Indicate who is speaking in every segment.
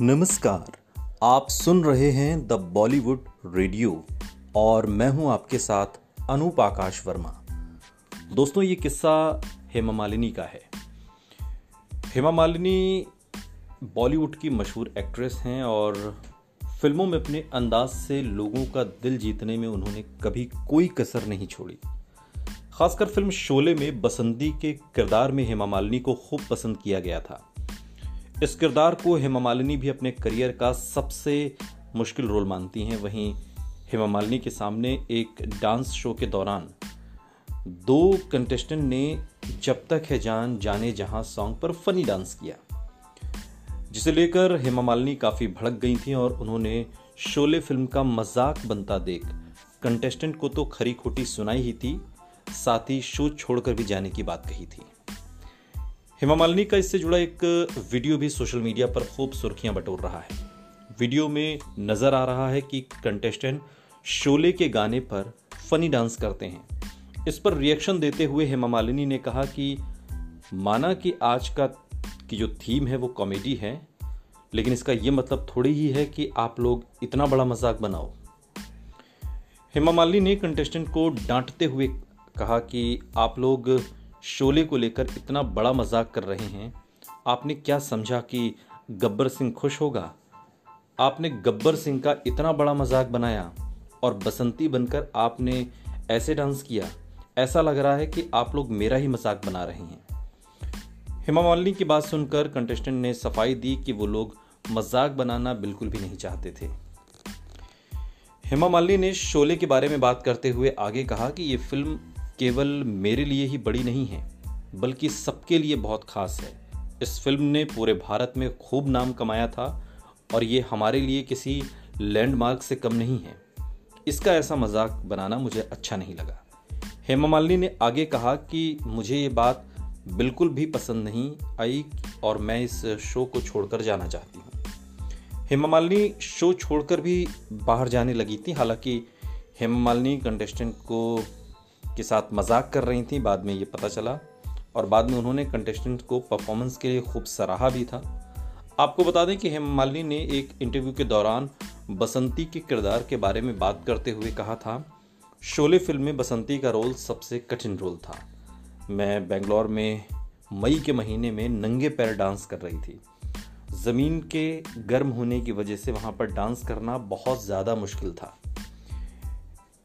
Speaker 1: नमस्कार, आप सुन रहे हैं द बॉलीवुड रेडियो और मैं हूँ आपके साथ अनूप आकाश वर्मा। दोस्तों, ये किस्सा हेमा मालिनी का है। हेमा मालिनी बॉलीवुड की मशहूर एक्ट्रेस हैं और फ़िल्मों में अपने अंदाज से लोगों का दिल जीतने में उन्होंने कभी कोई कसर नहीं छोड़ी। खासकर फ़िल्म शोले में बसंती के किरदार में हेमा मालिनी को खूब पसंद किया गया था। इस किरदार को हेमा मालिनी भी अपने करियर का सबसे मुश्किल रोल मानती हैं। वहीं हेमा मालिनी के सामने एक डांस शो के दौरान दो कंटेस्टेंट ने जब तक है जान, जाने जहाँ सॉन्ग पर फनी डांस किया, जिसे लेकर हेमा मालिनी काफ़ी भड़क गई थी और उन्होंने शोले फ़िल्म का मज़ाक बनता देख कंटेस्टेंट को तो खरी खोटी सुनाई ही थी, साथ ही शो छोड़कर भी जाने की बात कही थी। हेमा मालिनी का इससे जुड़ा एक वीडियो भी सोशल मीडिया पर खूब सुर्खियाँ बटोर रहा है। वीडियो में नज़र आ रहा है कि कंटेस्टेंट शोले के गाने पर फनी डांस करते हैं। इस पर रिएक्शन देते हुए हेमा मालिनी ने कहा कि माना कि आज का की जो थीम है वो कॉमेडी है, लेकिन इसका ये मतलब थोड़ी ही है कि आप लोग इतना बड़ा मज़ाक बनाओ। हेमा मालिनी ने कंटेस्टेंट को डांटते हुए कहा कि आप लोग शोले को लेकर इतना बड़ा मज़ाक कर रहे हैं। आपने क्या समझा कि गब्बर सिंह खुश होगा? आपने गब्बर सिंह का इतना बड़ा मज़ाक बनाया और बसंती बनकर आपने ऐसे डांस किया। ऐसा लग रहा है कि आप लोग मेरा ही मज़ाक बना रहे हैं। हेमा मालिनी की बात सुनकर कंटेस्टेंट ने सफ़ाई दी कि वो लोग मज़ाक बनाना बिल्कुल भी नहीं चाहते थे। हेमा मालिनी ने शोले के बारे में बात करते हुए आगे कहा कि ये फ़िल्म केवल मेरे लिए ही बड़ी नहीं है, बल्कि सबके लिए बहुत खास है। इस फ़िल्म ने पूरे भारत में खूब नाम कमाया था, और ये हमारे लिए किसी लैंडमार्क से कम नहीं है। इसका ऐसा मज़ाक बनाना मुझे अच्छा नहीं लगा। हेमा मालिनी ने आगे कहा कि मुझे ये बात बिल्कुल भी पसंद नहीं आई, और मैं इस शो को छोड़कर जाना चाहती हूँ। हेमा मालिनी शो छोड़कर भी बाहर जाने लगी थी, हालाँकि हेमा मालिनी कंटेस्टेंट को के साथ मज़ाक कर रही थी, बाद में ये पता चला। और बाद में उन्होंने कंटेस्टेंट को परफॉर्मेंस के लिए खूब सराहा भी था। आपको बता दें कि हेमा मालिनी ने एक इंटरव्यू के दौरान बसंती के किरदार के बारे में बात करते हुए कहा था, शोले फ़िल्म में बसंती का रोल सबसे कठिन रोल था। मैं बेंगलोर में मई के महीने में नंगे पैर डांस कर रही थी। ज़मीन के गर्म होने की वजह से वहाँ पर डांस करना बहुत ज़्यादा मुश्किल था।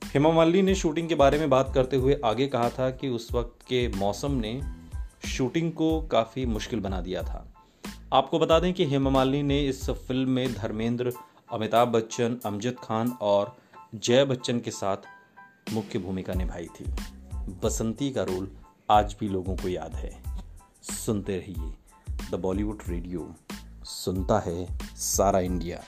Speaker 1: हेमा मालिनी ने शूटिंग के बारे में बात करते हुए आगे कहा था कि उस वक्त के मौसम ने शूटिंग को काफ़ी मुश्किल बना दिया था। आपको बता दें कि हेमा मालिनी ने इस फ़िल्म में धर्मेंद्र, अमिताभ बच्चन, अमजद खान और जय बच्चन के साथ मुख्य भूमिका निभाई थी। बसंती का रोल आज भी लोगों को याद है। सुनते रहिए द बॉलीवुड रेडियो। सुनता है सारा इंडिया।